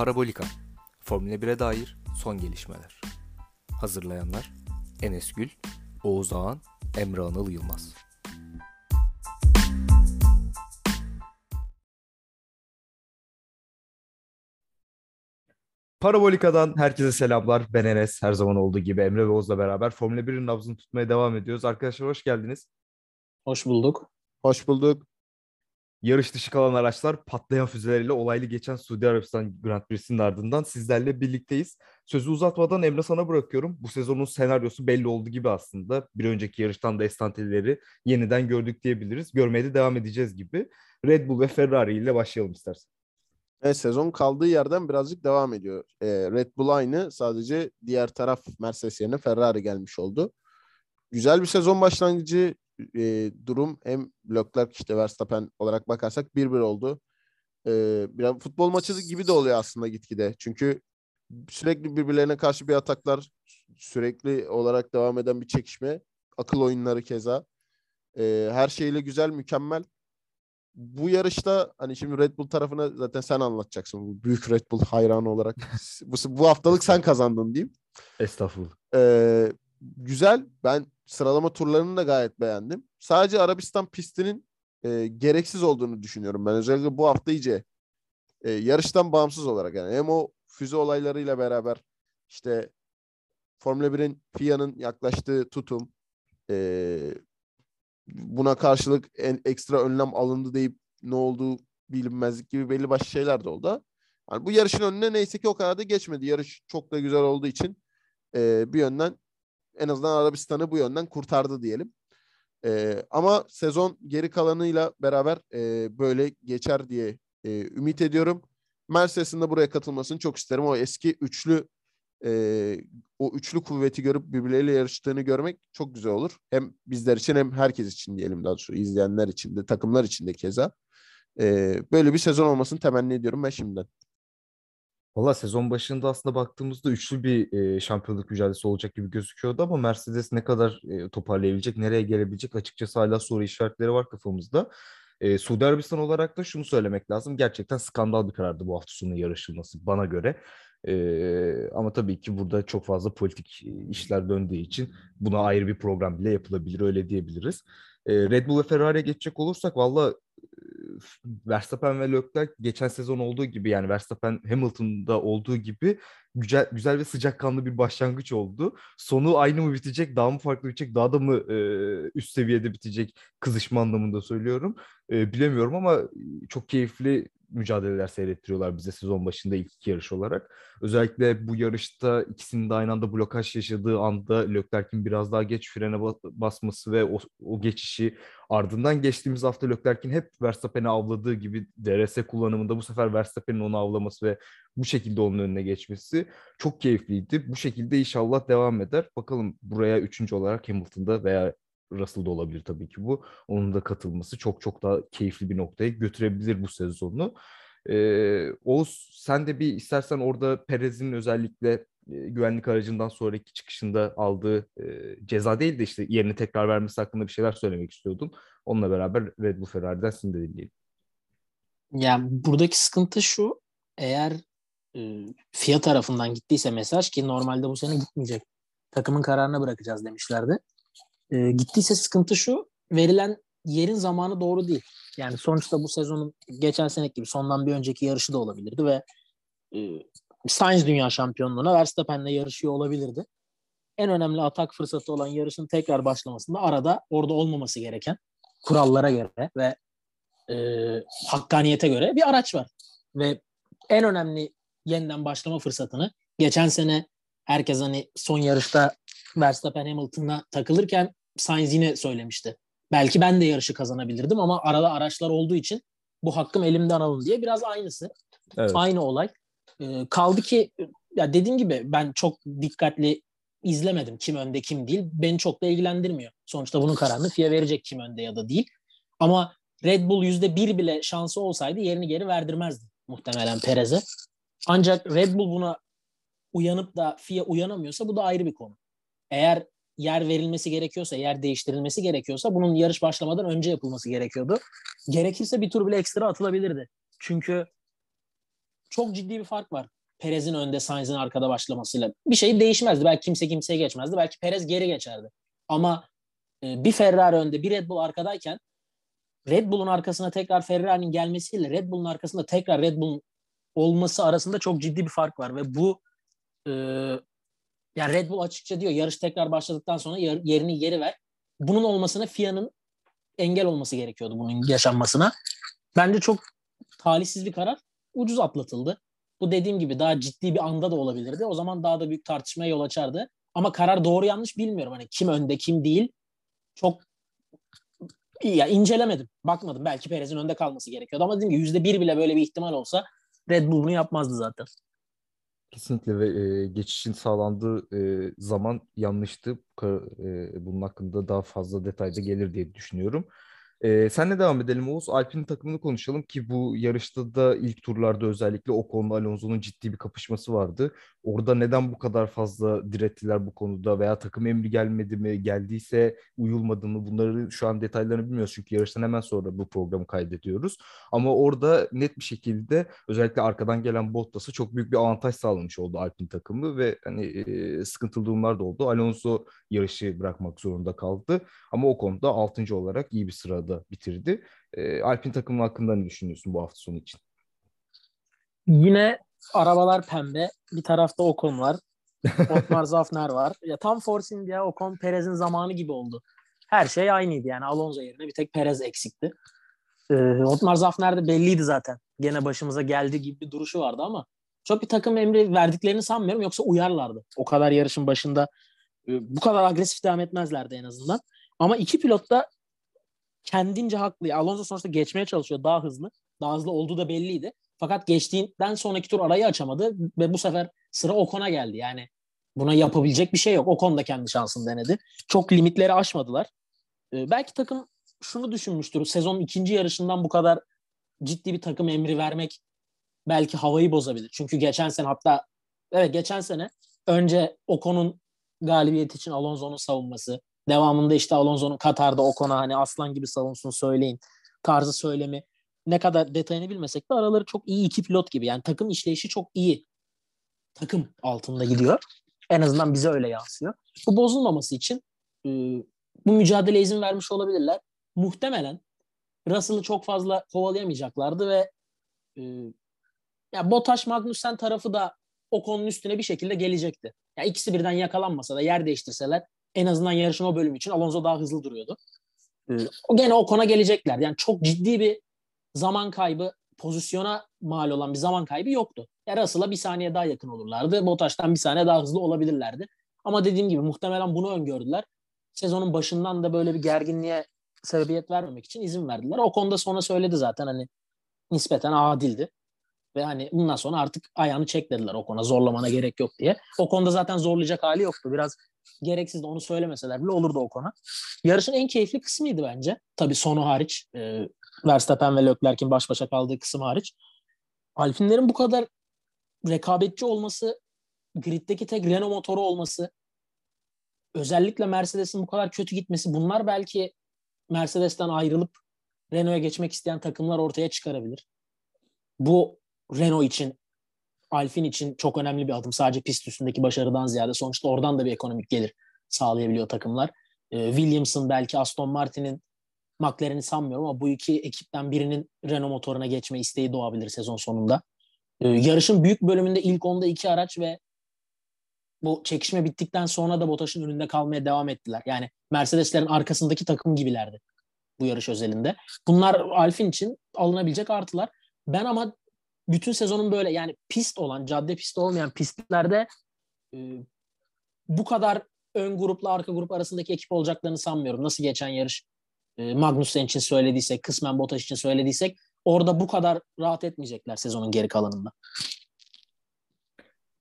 Parabolika Formula 1'e dair son gelişmeler. Hazırlayanlar Enes Gül, Oğuz Ağan, Emre Anıl Yılmaz. Parabolika'dan herkese selamlar. Ben Enes. Her zaman olduğu gibi Emre ve Oğuz'la beraber Formula 1'in nabzını tutmaya devam ediyoruz. Arkadaşlar hoş geldiniz. Hoş bulduk. Hoş bulduk. Yarış dışı kalan araçlar patlayan füzeleriyle olaylı geçen Suudi Arabistan Grand Prix'sinin ardından sizlerle birlikteyiz. Sözü uzatmadan Emre sana bırakıyorum. Bu sezonun senaryosu belli oldu gibi aslında. Bir önceki yarıştan da estanteleri yeniden gördük diyebiliriz. Görmeye de devam edeceğiz gibi. Red Bull ve Ferrari ile başlayalım istersen. Evet, sezon kaldığı yerden birazcık devam ediyor. Ee, Red Bull aynı sadece diğer taraf Mercedes yerine Ferrari gelmiş oldu. Güzel bir sezon başlangıcı e, durum hem Leclerc işte Verstappen olarak bakarsak 1-1 oldu. E, biraz futbol maçı gibi de oluyor aslında gitgide. Çünkü sürekli birbirlerine karşı bir ataklar, sürekli olarak devam eden bir çekişme, akıl oyunları keza. E, her şeyle güzel, mükemmel. Bu yarışta hani şimdi Red Bull tarafına zaten sen anlatacaksın. Bu büyük Red Bull hayranı olarak. bu, bu haftalık sen kazandın diyeyim. Estağfurullah. Ee, güzel. Ben sıralama turlarını da gayet beğendim. Sadece Arabistan pistinin e, gereksiz olduğunu düşünüyorum ben. Özellikle bu hafta iyice e, yarıştan bağımsız olarak yani hem o füze olaylarıyla beraber işte Formula 1'in FIA'nın yaklaştığı tutum e, buna karşılık en ekstra önlem alındı deyip ne olduğu bilinmezlik gibi belli başlı şeyler de oldu. Yani bu yarışın önüne neyse ki o kadar da geçmedi. Yarış çok da güzel olduğu için e, bir yönden en azından Arabistan'ı bu yönden kurtardı diyelim. E, ama sezon geri kalanıyla beraber e, böyle geçer diye e, ümit ediyorum. Mercedes'in de buraya katılmasını çok isterim. O eski üçlü e, o üçlü kuvveti görüp birbirleriyle yarıştığını görmek çok güzel olur. Hem bizler için hem herkes için diyelim daha doğrusu izleyenler için de takımlar için de keza. E, böyle bir sezon olmasını temenni ediyorum ben şimdiden. Valla sezon başında aslında baktığımızda üçlü bir e, şampiyonluk mücadelesi olacak gibi gözüküyordu ama Mercedes ne kadar e, toparlayabilecek, nereye gelebilecek açıkçası hala soru işaretleri var kafamızda. E, Suudi Arabistan olarak da şunu söylemek lazım. Gerçekten skandal bir karardı bu hafta sonu yarışılması bana göre. E, ama tabii ki burada çok fazla politik işler döndüğü için buna ayrı bir program bile yapılabilir öyle diyebiliriz. E, Red Bull ve Ferrari'ye geçecek olursak valla Verstappen ve Leclerc geçen sezon olduğu gibi yani Verstappen Hamilton'da olduğu gibi güzel güzel ve sıcakkanlı bir başlangıç oldu. Sonu aynı mı bitecek, daha mı farklı bitecek, daha da mı e, üst seviyede bitecek kızışma anlamında söylüyorum. E, bilemiyorum ama çok keyifli mücadeleler seyrettiriyorlar bize sezon başında ilk iki yarış olarak. Özellikle bu yarışta ikisinin de aynı anda blokaj yaşadığı anda Leclerc'in biraz daha geç frene basması ve o, o geçişi ardından geçtiğimiz hafta Leclerc'in hep Verstappen'i avladığı gibi DRS kullanımında bu sefer Verstappen'in onu avlaması ve bu şekilde onun önüne geçmesi çok keyifliydi. Bu şekilde inşallah devam eder. Bakalım buraya üçüncü olarak Hamilton'da veya Russell'da olabilir tabii ki bu. Onun da katılması çok çok daha keyifli bir noktaya götürebilir bu sezonu. Ee, Oğuz sen de bir istersen orada Perez'in özellikle e, güvenlik aracından sonraki çıkışında aldığı e, ceza değil de işte yerini tekrar vermesi hakkında bir şeyler söylemek istiyordum. Onunla beraber Red Bull Ferrari'den seni de dinleyelim. Yani buradaki sıkıntı şu eğer e, FIA tarafından gittiyse mesaj ki normalde bu sene gitmeyecek takımın kararına bırakacağız demişlerdi. E, gittiyse sıkıntı şu verilen yerin zamanı doğru değil. Yani sonuçta bu sezonun geçen seneki gibi sondan bir önceki yarışı da olabilirdi ve e, Sainz Dünya Şampiyonluğu'na Verstappen'le yarışıyor olabilirdi. En önemli atak fırsatı olan yarışın tekrar başlamasında arada orada olmaması gereken kurallara göre ve e, hakkaniyete göre bir araç var. Ve en önemli yeniden başlama fırsatını geçen sene herkes hani son yarışta Verstappen Hamilton'la takılırken Sainz yine söylemişti. Belki ben de yarışı kazanabilirdim ama arada araçlar olduğu için bu hakkım elimden alın diye biraz aynısı. Evet. Aynı olay. Ee, kaldı ki ya dediğim gibi ben çok dikkatli izlemedim kim önde kim değil. Beni çok da ilgilendirmiyor. Sonuçta bunun kararını FIA verecek kim önde ya da değil. Ama Red Bull yüzde bir bile şansı olsaydı yerini geri verdirmezdi muhtemelen Perez'e. Ancak Red Bull buna uyanıp da FIA uyanamıyorsa bu da ayrı bir konu. Eğer yer verilmesi gerekiyorsa, yer değiştirilmesi gerekiyorsa bunun yarış başlamadan önce yapılması gerekiyordu. Gerekirse bir tur bile ekstra atılabilirdi. Çünkü çok ciddi bir fark var. Perez'in önde Sainz'in arkada başlamasıyla. Bir şey değişmezdi. Belki kimse kimseye geçmezdi. Belki Perez geri geçerdi. Ama e, bir Ferrari önde bir Red Bull arkadayken Red Bull'un arkasına tekrar Ferrari'nin gelmesiyle Red Bull'un arkasında tekrar Red Bull'un olması arasında çok ciddi bir fark var ve bu e, yani Red Bull açıkça diyor yarış tekrar başladıktan sonra yerini geri ver. Bunun olmasına FIA'nın engel olması gerekiyordu bunun yaşanmasına. Bence çok talihsiz bir karar. Ucuz atlatıldı. Bu dediğim gibi daha ciddi bir anda da olabilirdi. O zaman daha da büyük tartışmaya yol açardı. Ama karar doğru yanlış bilmiyorum. Hani kim önde kim değil. Çok ya incelemedim. Bakmadım. Belki Perez'in önde kalması gerekiyordu. Ama gibi yüzde bir bile böyle bir ihtimal olsa Red Bull bunu yapmazdı zaten. Kesinlikle ve e, geçişin sağlandığı e, zaman yanlıştı. E, bunun hakkında daha fazla detayda gelir diye düşünüyorum. Ee, senle devam edelim Oğuz. Alpine takımını konuşalım ki bu yarışta da ilk turlarda özellikle Ocon'la Alonso'nun ciddi bir kapışması vardı. Orada neden bu kadar fazla direttiler bu konuda veya takım emri gelmedi mi, geldiyse uyulmadı mı bunları şu an detaylarını bilmiyoruz çünkü yarıştan hemen sonra bu programı kaydediyoruz. Ama orada net bir şekilde özellikle arkadan gelen Bottas'a çok büyük bir avantaj sağlamış oldu Alpine takımı ve hani e, sıkıntılı durumlar da oldu. Alonso yarışı bırakmak zorunda kaldı ama o konuda 6. olarak iyi bir sırada bitirdi. E, Alpine takımı hakkında ne düşünüyorsun bu hafta sonu için? Yine arabalar pembe. Bir tarafta Ocon var. Otmar Zafner var. Ya tam Force India Ocon Perez'in zamanı gibi oldu. Her şey aynıydı yani Alonso yerine bir tek Perez eksikti. Ee, Otmar Zafner de belliydi zaten. Gene başımıza geldi gibi bir duruşu vardı ama çok bir takım emri verdiklerini sanmıyorum yoksa uyarlardı. O kadar yarışın başında bu kadar agresif devam etmezlerdi en azından. Ama iki pilot da kendince haklı. Alonso sonuçta geçmeye çalışıyor daha hızlı. Daha hızlı olduğu da belliydi. Fakat geçtiğinden sonraki tur arayı açamadı ve bu sefer sıra Ocon'a geldi. Yani buna yapabilecek bir şey yok. Ocon da kendi şansını denedi. Çok limitleri aşmadılar. Ee, belki takım şunu düşünmüştür. Sezonun ikinci yarışından bu kadar ciddi bir takım emri vermek belki havayı bozabilir. Çünkü geçen sene hatta evet geçen sene önce Ocon'un galibiyet için Alonso'nun savunması, devamında işte Alonso'nun Katar'da Ocon'a hani aslan gibi savunsun söyleyin tarzı söylemi ne kadar detayını bilmesek de araları çok iyi iki pilot gibi. Yani takım işleyişi çok iyi. Takım altında gidiyor. En azından bize öyle yansıyor. Bu bozulmaması için e, bu mücadele izin vermiş olabilirler. Muhtemelen Russell'ı çok fazla kovalayamayacaklardı ve e, ya Bottas Magnussen tarafı da o konunun üstüne bir şekilde gelecekti. Ya ikisi birden yakalanmasa da yer değiştirseler en azından yarışın o bölümü için Alonso daha hızlı duruyordu. O gene o kona gelecekler. Yani çok ciddi bir zaman kaybı, pozisyona mal olan bir zaman kaybı yoktu. Ya Russell'a bir saniye daha yakın olurlardı. Bottas'tan bir saniye daha hızlı olabilirlerdi. Ama dediğim gibi muhtemelen bunu öngördüler. Sezonun başından da böyle bir gerginliğe sebebiyet vermemek için izin verdiler. O konuda sonra söyledi zaten hani nispeten adildi. Ve hani bundan sonra artık ayağını çek dediler o konuda zorlamana gerek yok diye. O konuda zaten zorlayacak hali yoktu. Biraz gereksiz de onu söylemeseler bile olurdu o konu. Yarışın en keyifli kısmıydı bence. Tabii sonu hariç. E, Verstappen ve Leclerc'in baş başa kaldığı kısım hariç. Alpine'lerin bu kadar rekabetçi olması, griddeki tek Renault motoru olması, özellikle Mercedes'in bu kadar kötü gitmesi bunlar belki Mercedes'ten ayrılıp Renault'a geçmek isteyen takımlar ortaya çıkarabilir. Bu Renault için, Alpine için çok önemli bir adım. Sadece pist üstündeki başarıdan ziyade sonuçta oradan da bir ekonomik gelir sağlayabiliyor takımlar. Williams'ın belki Aston Martin'in McLaren'i sanmıyorum ama bu iki ekipten birinin Renault motoruna geçme isteği doğabilir sezon sonunda. Ee, yarışın büyük bölümünde ilk onda iki araç ve bu çekişme bittikten sonra da Bottas'ın önünde kalmaya devam ettiler. Yani Mercedes'lerin arkasındaki takım gibilerdi bu yarış özelinde. Bunlar Alfin için alınabilecek artılar. Ben ama bütün sezonun böyle yani pist olan, cadde pisti olmayan pistlerde e, bu kadar ön grupla arka grup arasındaki ekip olacaklarını sanmıyorum. Nasıl geçen yarış e, Magnussen için söylediysek, kısmen Bottas için söylediysek orada bu kadar rahat etmeyecekler sezonun geri kalanında.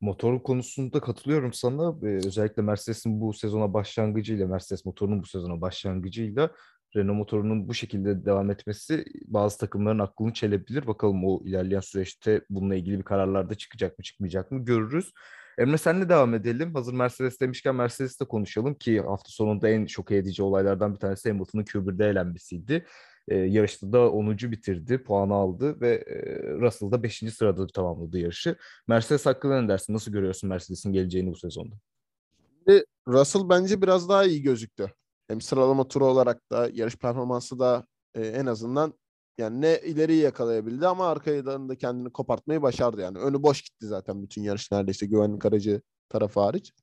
Motor konusunda katılıyorum sana. Ee, özellikle Mercedes'in bu sezona başlangıcıyla, Mercedes motorunun bu sezona başlangıcıyla Renault motorunun bu şekilde devam etmesi bazı takımların aklını çelebilir. Bakalım o ilerleyen süreçte bununla ilgili bir kararlar da çıkacak mı çıkmayacak mı görürüz. Emre senle devam edelim. Hazır Mercedes demişken Mercedes'te konuşalım ki hafta sonunda en şok edici olaylardan bir tanesi Hamilton'ın Q1'de elenmesiydi. E, yarışta da 10. bitirdi, puanı aldı ve e, Russell da 5. sırada tamamladı yarışı. Mercedes hakkında ne dersin? Nasıl görüyorsun Mercedes'in geleceğini bu sezonda? Russell bence biraz daha iyi gözüktü. Hem sıralama turu olarak da yarış performansı da e, en azından yani ne ileriyi yakalayabildi ama arkadan da kendini kopartmayı başardı yani. Önü boş gitti zaten bütün yarış neredeyse güvenlik aracı tarafı hariç.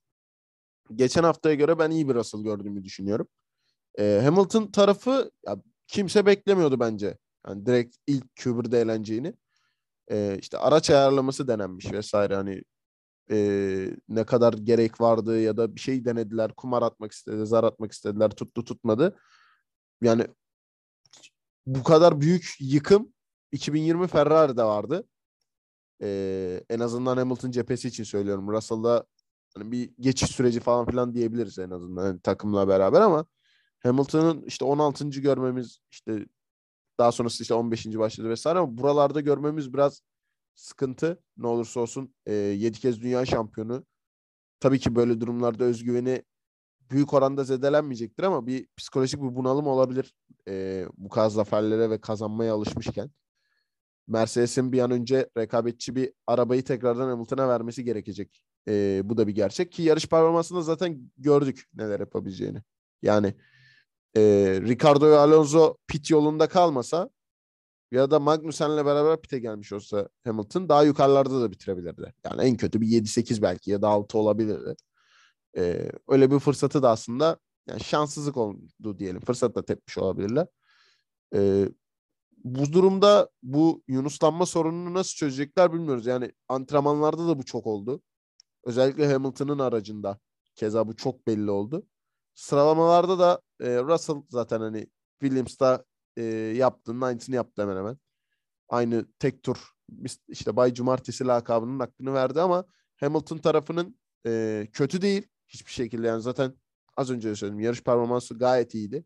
Geçen haftaya göre ben iyi bir Russell gördüğümü düşünüyorum. E, Hamilton tarafı ya, kimse beklemiyordu bence. Yani direkt ilk Q1'de eğleneceğini. E, işte araç ayarlaması denenmiş vesaire hani e, ne kadar gerek vardı ya da bir şey denediler. Kumar atmak istedi, zar atmak istediler. Tuttu tutmadı. Yani bu kadar büyük yıkım 2020 Ferrari'de vardı. Ee, en azından Hamilton cephesi için söylüyorum. Russell'da hani bir geçiş süreci falan filan diyebiliriz en azından yani takımla beraber ama Hamilton'ın işte 16. görmemiz işte daha sonrası işte 15. başladı vesaire ama buralarda görmemiz biraz sıkıntı. Ne olursa olsun e, 7 kez dünya şampiyonu. Tabii ki böyle durumlarda özgüveni büyük oranda zedelenmeyecektir ama bir psikolojik bir bunalım olabilir e, bu kadar zaferlere ve kazanmaya alışmışken. Mercedes'in bir an önce rekabetçi bir arabayı tekrardan Hamilton'a vermesi gerekecek. E, bu da bir gerçek ki yarış performansında zaten gördük neler yapabileceğini. Yani e, Ricardo ve Alonso pit yolunda kalmasa ya da Magnussen'le beraber pite gelmiş olsa Hamilton daha yukarılarda da bitirebilirdi. Yani en kötü bir 7-8 belki ya da 6 olabilirdi. Ee, öyle bir fırsatı da aslında yani şanssızlık oldu diyelim. Fırsat da tepmiş olabilirler. Ee, bu durumda bu yunuslanma sorununu nasıl çözecekler bilmiyoruz. Yani antrenmanlarda da bu çok oldu. Özellikle Hamilton'ın aracında keza bu çok belli oldu. Sıralamalarda da e, Russell zaten hani Williams'ta e, yaptığının aynısını yaptı hemen hemen. Aynı tek tur işte Bay Cumartesi lakabının hakkını verdi ama Hamilton tarafının e, kötü değil hiçbir şekilde yani zaten az önce de söyledim yarış performansı gayet iyiydi.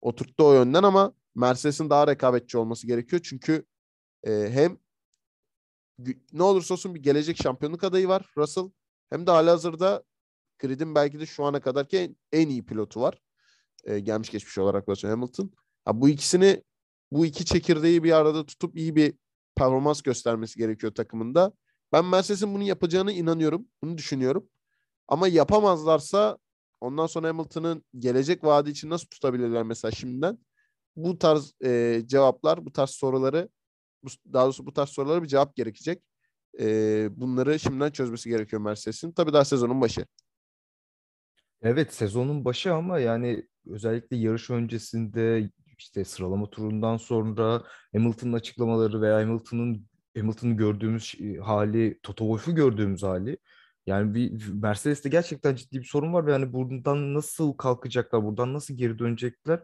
Oturttu o yönden ama Mercedes'in daha rekabetçi olması gerekiyor. Çünkü e, hem ne olursa olsun bir gelecek şampiyonluk adayı var Russell. Hem de halihazırda gridin belki de şu ana kadarki en, en iyi pilotu var. E, gelmiş geçmiş olarak Russell Hamilton. Ha, bu ikisini bu iki çekirdeği bir arada tutup iyi bir performans göstermesi gerekiyor takımında. Ben Mercedes'in bunu yapacağını inanıyorum. Bunu düşünüyorum. Ama yapamazlarsa ondan sonra Hamilton'ın gelecek vaadi için nasıl tutabilirler mesela şimdiden? Bu tarz e, cevaplar, bu tarz soruları, bu, daha doğrusu bu tarz sorulara bir cevap gerekecek. E, bunları şimdiden çözmesi gerekiyor Mercedes'in. Tabii daha sezonun başı. Evet sezonun başı ama yani özellikle yarış öncesinde işte sıralama turundan sonra Hamilton'ın açıklamaları veya Hamilton'ın Hamilton'ı gördüğümüz hali, Toto Wolff'u gördüğümüz hali yani bir Mercedes'te gerçekten ciddi bir sorun var ve yani buradan nasıl kalkacaklar, buradan nasıl geri dönecekler?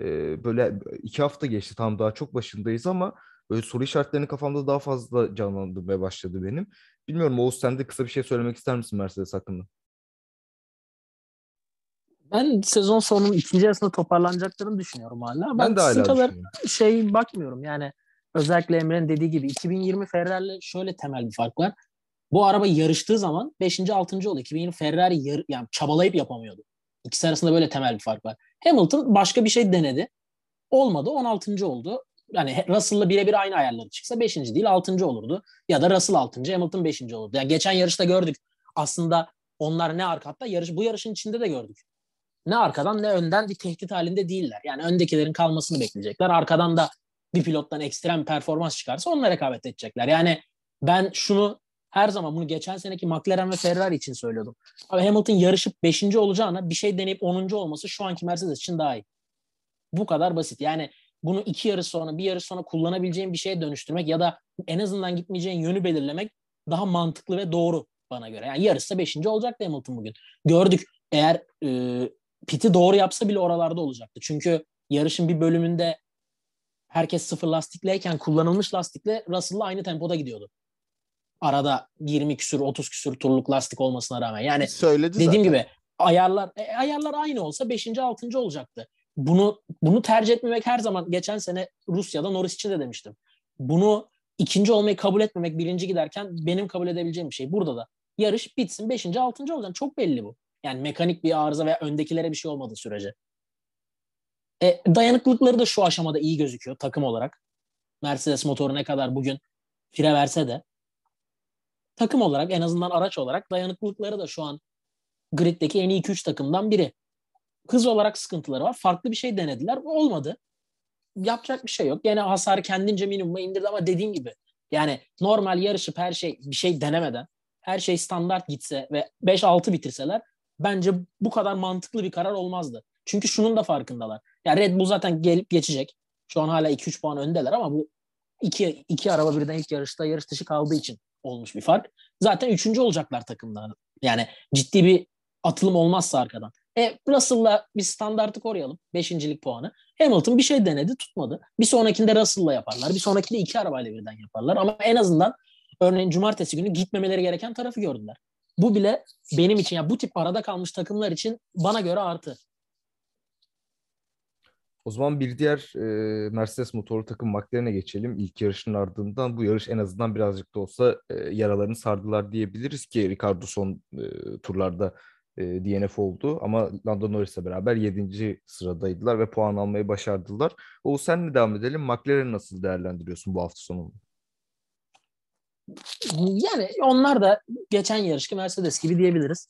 Ee, böyle iki hafta geçti tam daha çok başındayız ama böyle soru işaretlerini kafamda daha fazla canlandırmaya başladı benim. Bilmiyorum Oğuz sen de kısa bir şey söylemek ister misin Mercedes hakkında? Ben sezon sonunun ikinci yarısında toparlanacaklarını düşünüyorum hala. Ben, ben de hala kadar şey bakmıyorum yani özellikle Emre'nin dediği gibi 2020 Ferrari'le şöyle temel bir fark var. Bu araba yarıştığı zaman 5. 6. oldu. 2020 Ferrari yar, yani çabalayıp yapamıyordu. İkisi arasında böyle temel bir fark var. Hamilton başka bir şey denedi. Olmadı 16. oldu. Yani Russell'la birebir aynı ayarları çıksa 5. değil 6. olurdu. Ya da Russell 6. Hamilton 5. olurdu. Yani geçen yarışta gördük. Aslında onlar ne arka hatta yarış bu yarışın içinde de gördük. Ne arkadan ne önden bir tehdit halinde değiller. Yani öndekilerin kalmasını bekleyecekler. Arkadan da bir pilottan ekstrem performans çıkarsa onunla rekabet edecekler. Yani ben şunu her zaman bunu geçen seneki McLaren ve Ferrari için söylüyordum. Abi Hamilton yarışıp 5. olacağına bir şey deneyip 10. olması şu anki Mercedes için daha iyi. Bu kadar basit. Yani bunu iki yarış sonra bir yarış sonra kullanabileceğin bir şeye dönüştürmek ya da en azından gitmeyeceğin yönü belirlemek daha mantıklı ve doğru bana göre. Yani yarışsa 5. olacaktı Hamilton bugün. Gördük eğer e, piti doğru yapsa bile oralarda olacaktı. Çünkü yarışın bir bölümünde herkes sıfır lastikleyken kullanılmış lastikle Russell'la aynı tempoda gidiyordu. Arada 20 küsür 30 küsür turluk lastik olmasına rağmen. Yani Söyledi dediğim zaten. gibi ayarlar e, ayarlar aynı olsa 5. 6. olacaktı. Bunu bunu tercih etmemek her zaman geçen sene Rusya'da Norris için de demiştim. Bunu ikinci olmayı kabul etmemek birinci giderken benim kabul edebileceğim bir şey. Burada da yarış bitsin 5. 6. olacaksın. Çok belli bu. Yani mekanik bir arıza veya öndekilere bir şey olmadığı sürece. E, dayanıklılıkları da şu aşamada iyi gözüküyor takım olarak. Mercedes motoru ne kadar bugün fire verse de takım olarak en azından araç olarak dayanıklılıkları da şu an griddeki en iyi 2-3 takımdan biri. Hız olarak sıkıntıları var. Farklı bir şey denediler. Olmadı. Yapacak bir şey yok. Gene hasarı kendince minimuma indirdi ama dediğim gibi yani normal yarışıp her şey bir şey denemeden her şey standart gitse ve 5-6 bitirseler bence bu kadar mantıklı bir karar olmazdı. Çünkü şunun da farkındalar. Ya Red Bull zaten gelip geçecek. Şu an hala 2-3 puan öndeler ama bu iki, iki araba birden ilk yarışta yarış dışı kaldığı için olmuş bir fark. Zaten üçüncü olacaklar takımda. Yani ciddi bir atılım olmazsa arkadan. E Russell'la bir standartı koruyalım. Beşincilik puanı. Hamilton bir şey denedi tutmadı. Bir sonrakinde Russell'la yaparlar. Bir sonrakinde iki arabayla birden yaparlar. Ama en azından örneğin cumartesi günü gitmemeleri gereken tarafı gördüler. Bu bile benim için ya yani bu tip arada kalmış takımlar için bana göre artı. O zaman bir diğer e, Mercedes motorlu takım McLaren'e geçelim. İlk yarışın ardından bu yarış en azından birazcık da olsa e, yaralarını sardılar diyebiliriz ki Ricardo son e, turlarda e, DNF oldu ama Lando Norris'le beraber 7. sıradaydılar ve puan almayı başardılar. Oğuz senle devam edelim. McLaren'i nasıl değerlendiriyorsun bu hafta sonunda? Yani onlar da geçen yarışki Mercedes gibi diyebiliriz.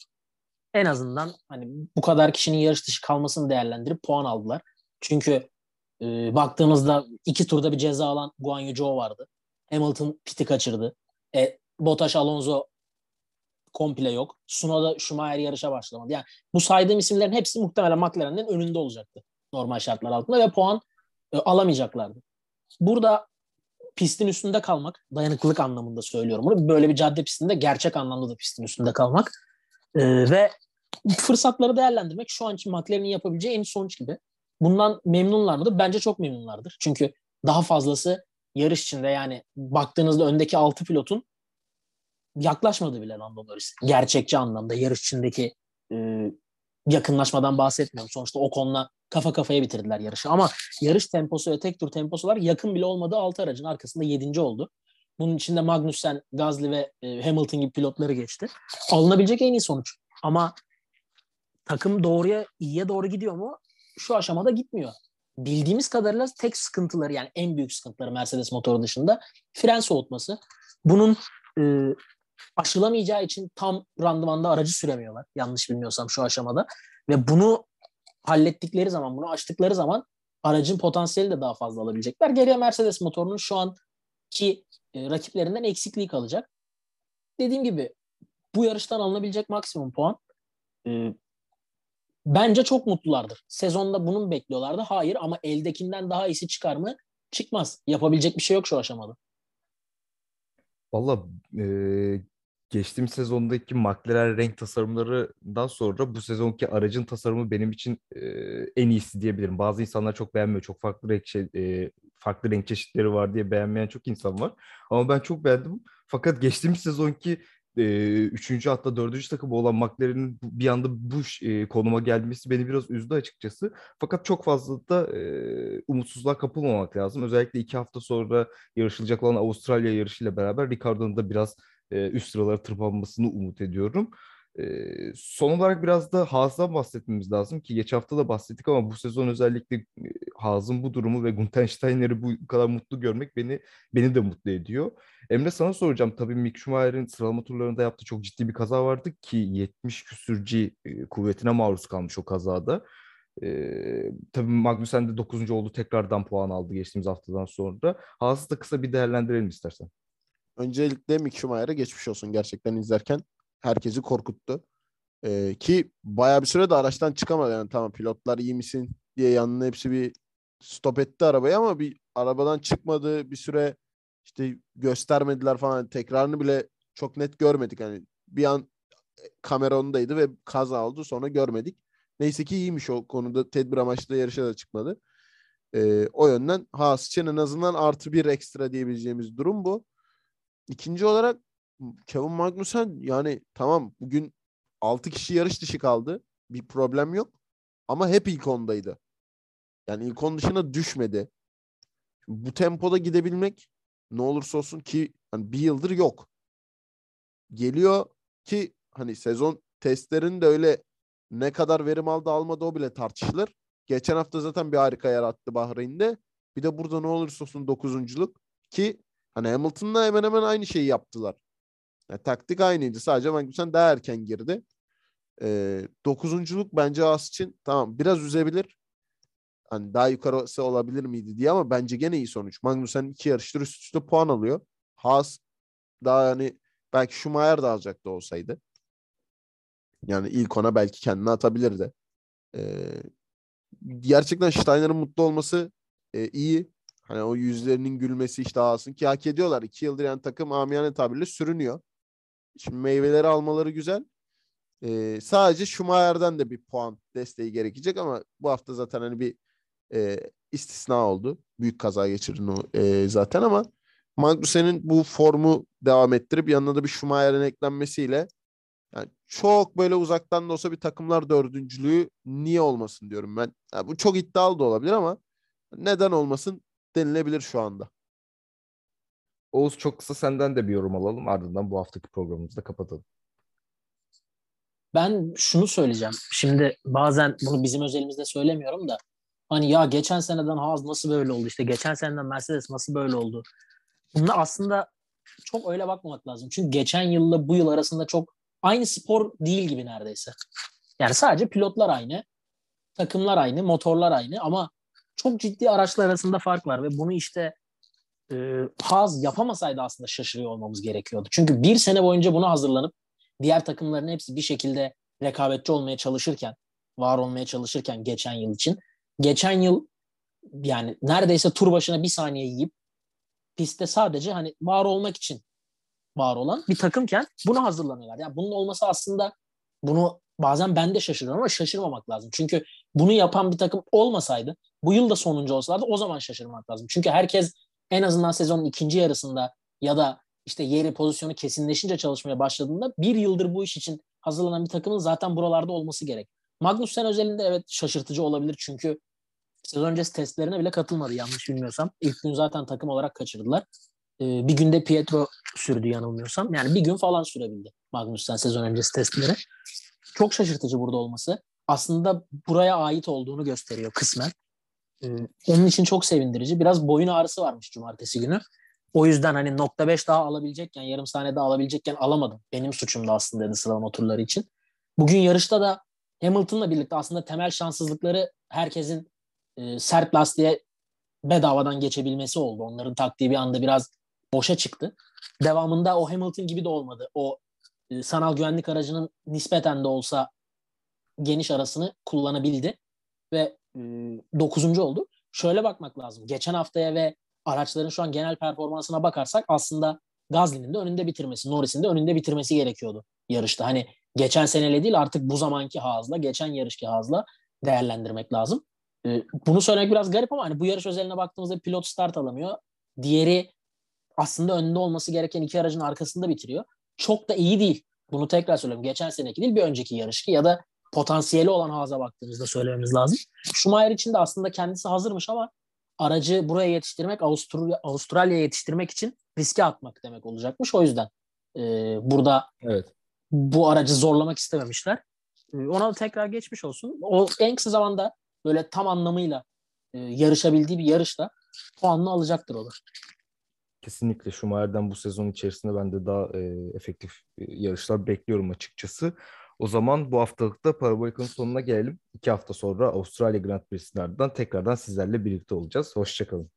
En azından hani bu kadar kişinin yarış dışı kalmasını değerlendirip puan aldılar. Çünkü e, baktığımızda iki turda bir ceza alan Guan Yu Zhou vardı. Hamilton piti kaçırdı. E, Bottas Alonso komple yok. Sunoda Schumacher yarışa başlamadı. Yani bu saydığım isimlerin hepsi muhtemelen McLaren'in önünde olacaktı. Normal şartlar altında ve puan e, alamayacaklardı. Burada pistin üstünde kalmak, dayanıklılık anlamında söylüyorum bunu. Böyle bir cadde pistinde gerçek anlamda da pistin üstünde kalmak e, ve fırsatları değerlendirmek şu an için McLaren'in yapabileceği en sonuç gibi. Bundan memnunlar mıdır? Bence çok memnunlardır. Çünkü daha fazlası yarış içinde yani baktığınızda öndeki 6 pilotun yaklaşmadı bile Lando Norris. Gerçekçi anlamda yarış içindeki e, yakınlaşmadan bahsetmiyorum. Sonuçta o konuda kafa kafaya bitirdiler yarışı. Ama yarış temposu ve tek tur temposu var. Yakın bile olmadığı 6 aracın arkasında 7. oldu. Bunun içinde Magnussen, Gasly ve e, Hamilton gibi pilotları geçti. Alınabilecek en iyi sonuç. Ama takım doğruya, iyiye doğru gidiyor mu? Şu aşamada gitmiyor. Bildiğimiz kadarıyla tek sıkıntıları yani en büyük sıkıntıları Mercedes motoru dışında fren soğutması. Bunun e, aşılamayacağı için tam randımanda aracı süremiyorlar. Yanlış bilmiyorsam şu aşamada. Ve bunu hallettikleri zaman, bunu açtıkları zaman aracın potansiyeli de daha fazla alabilecekler. Geriye Mercedes motorunun şu anki e, rakiplerinden eksikliği kalacak. Dediğim gibi bu yarıştan alınabilecek maksimum puan e, bence çok mutlulardır. Sezonda bunun bekliyorlardı. Hayır ama eldekinden daha iyisi çıkar mı? Çıkmaz. Yapabilecek bir şey yok şu aşamada. Valla e, geçtiğim sezondaki McLaren renk tasarımlarından sonra bu sezonki aracın tasarımı benim için e, en iyisi diyebilirim. Bazı insanlar çok beğenmiyor. Çok farklı renk e, farklı renk çeşitleri var diye beğenmeyen çok insan var. Ama ben çok beğendim. Fakat geçtiğimiz sezonki e, üçüncü hatta dördüncü takım olan McLaren'in bir anda bu e, konuma gelmesi beni biraz üzdü açıkçası. Fakat çok fazla da e, umutsuzluğa kapılmamak lazım. Özellikle iki hafta sonra yarışılacak olan Avustralya yarışıyla beraber Ricardo'nun da biraz e, üst sıralara tırmanmasını umut ediyorum. Son olarak biraz da Haas'dan bahsetmemiz lazım ki geç hafta da bahsettik ama bu sezon özellikle Haas'ın bu durumu ve Gunther Steiner'i bu kadar mutlu görmek beni beni de mutlu ediyor. Emre sana soracağım. Tabii Mick Schumacher'in sıralama turlarında yaptığı çok ciddi bir kaza vardı ki 70 küsürcü kuvvetine maruz kalmış o kazada. Ee, tabii Magnussen de 9. oldu tekrardan puan aldı geçtiğimiz haftadan sonra. Haas'ı da kısa bir değerlendirelim istersen. Öncelikle Mick Schumacher'a geçmiş olsun gerçekten izlerken. Herkesi korkuttu. Ee, ki bayağı bir süre de araçtan çıkamadı. Yani tamam pilotlar iyi misin diye yanına hepsi bir stop etti arabayı ama bir arabadan çıkmadı. Bir süre işte göstermediler falan. Tekrarını bile çok net görmedik. Hani bir an e, kamera ondaydı ve kaza oldu. Sonra görmedik. Neyse ki iyiymiş o konuda. Tedbir amaçlı yarışa da çıkmadı. Ee, o yönden Haas için en azından artı bir ekstra diyebileceğimiz durum bu. İkinci olarak Kevin Magnussen yani tamam bugün 6 kişi yarış dışı kaldı. Bir problem yok. Ama hep ilk ondaydı. Yani ilk on dışına düşmedi. Bu tempoda gidebilmek ne olursa olsun ki hani bir yıldır yok. Geliyor ki hani sezon testlerinde öyle ne kadar verim aldı almadı o bile tartışılır. Geçen hafta zaten bir harika yarattı Bahreyn'de. Bir de burada ne olursa olsun dokuzunculuk ki hani Hamilton'la hemen hemen aynı şeyi yaptılar. Yani taktik aynıydı. Sadece Magnussen daha erken girdi. Ee, dokuzunculuk bence Haas için tamam biraz üzebilir. Hani daha yukarısı olabilir miydi diye ama bence gene iyi sonuç. Magnussen iki yarıştır üst üste puan alıyor. Haas daha hani belki Schumacher da alacaktı olsaydı. Yani ilk ona belki kendini atabilirdi. Ee, gerçekten Steiner'ın mutlu olması e, iyi. Hani o yüzlerinin gülmesi işte alsın ki hak ediyorlar. İki yıldır yani takım amiyane tabirle sürünüyor. Şimdi meyveleri almaları güzel. Ee, sadece Schumacher'den de bir puan desteği gerekecek ama bu hafta zaten hani bir e, istisna oldu. Büyük kaza geçirdin o e, zaten ama Magnussen'in bu formu devam ettirip yanına da bir Schumacher'in eklenmesiyle yani çok böyle uzaktan da olsa bir takımlar dördüncülüğü niye olmasın diyorum ben. Yani bu çok iddialı da olabilir ama neden olmasın denilebilir şu anda. Oğuz çok kısa senden de bir yorum alalım. Ardından bu haftaki programımızı da kapatalım. Ben şunu söyleyeceğim. Şimdi bazen bunu bizim özelimizde söylemiyorum da hani ya geçen seneden Haas nasıl böyle oldu işte geçen seneden Mercedes nasıl böyle oldu. Bunlar aslında çok öyle bakmamak lazım. Çünkü geçen yılla bu yıl arasında çok aynı spor değil gibi neredeyse. Yani sadece pilotlar aynı, takımlar aynı, motorlar aynı ama çok ciddi araçlar arasında fark var ve bunu işte e, Haas yapamasaydı aslında şaşırıyor olmamız gerekiyordu. Çünkü bir sene boyunca buna hazırlanıp diğer takımların hepsi bir şekilde rekabetçi olmaya çalışırken, var olmaya çalışırken geçen yıl için. Geçen yıl yani neredeyse tur başına bir saniye yiyip pistte sadece hani var olmak için var olan bir takımken buna hazırlanıyorlar. Yani bunun olması aslında bunu bazen ben de şaşırıyorum ama şaşırmamak lazım. Çünkü bunu yapan bir takım olmasaydı bu yıl da sonuncu olsalardı o zaman şaşırmak lazım. Çünkü herkes en azından sezonun ikinci yarısında ya da işte yeri pozisyonu kesinleşince çalışmaya başladığında bir yıldır bu iş için hazırlanan bir takımın zaten buralarda olması gerek. Magnussen özelinde evet şaşırtıcı olabilir çünkü sezon öncesi testlerine bile katılmadı yanlış bilmiyorsam. İlk gün zaten takım olarak kaçırdılar. Ee, bir günde Pietro sürdü yanılmıyorsam. Yani bir gün falan sürebildi Magnussen sezon öncesi testleri. Çok şaşırtıcı burada olması. Aslında buraya ait olduğunu gösteriyor kısmen. Ee, onun için çok sevindirici. Biraz boyun ağrısı varmış cumartesi günü. O yüzden hani nokta beş daha alabilecekken, yarım saniye daha alabilecekken alamadım. Benim suçum da aslında dedi sıralama turları için. Bugün yarışta da Hamilton'la birlikte aslında temel şanssızlıkları herkesin e, sert lastiğe bedavadan geçebilmesi oldu. Onların taktiği bir anda biraz boşa çıktı. Devamında o Hamilton gibi de olmadı. O e, sanal güvenlik aracının nispeten de olsa geniş arasını kullanabildi ve dokuzuncu oldu. Şöyle bakmak lazım. Geçen haftaya ve araçların şu an genel performansına bakarsak aslında Gazli'nin de önünde bitirmesi, Norris'in de önünde bitirmesi gerekiyordu yarışta. Hani geçen senele değil artık bu zamanki Haas'la, geçen yarışki Haas'la değerlendirmek lazım. Ee, bunu söylemek biraz garip ama hani bu yarış özeline baktığımızda pilot start alamıyor. Diğeri aslında önünde olması gereken iki aracın arkasında bitiriyor. Çok da iyi değil. Bunu tekrar söylüyorum. Geçen seneki değil bir önceki yarışki ya da potansiyeli olan Haas'a baktığımızda söylememiz lazım. Schumacher için de aslında kendisi hazırmış ama aracı buraya yetiştirmek, Avusturya, Avustralya'ya yetiştirmek için riske atmak demek olacakmış. O yüzden e, burada evet. bu aracı zorlamak istememişler. E, ona da tekrar geçmiş olsun. O en kısa zamanda böyle tam anlamıyla e, yarışabildiği bir yarışta puanını alacaktır o da. Kesinlikle Schumacher'den bu sezon içerisinde ben de daha e, efektif e, yarışlar bekliyorum açıkçası. O zaman bu haftalıkta Parabolika'nın sonuna gelelim. İki hafta sonra Avustralya Grand Prix'sinden ardından tekrardan sizlerle birlikte olacağız. Hoşçakalın.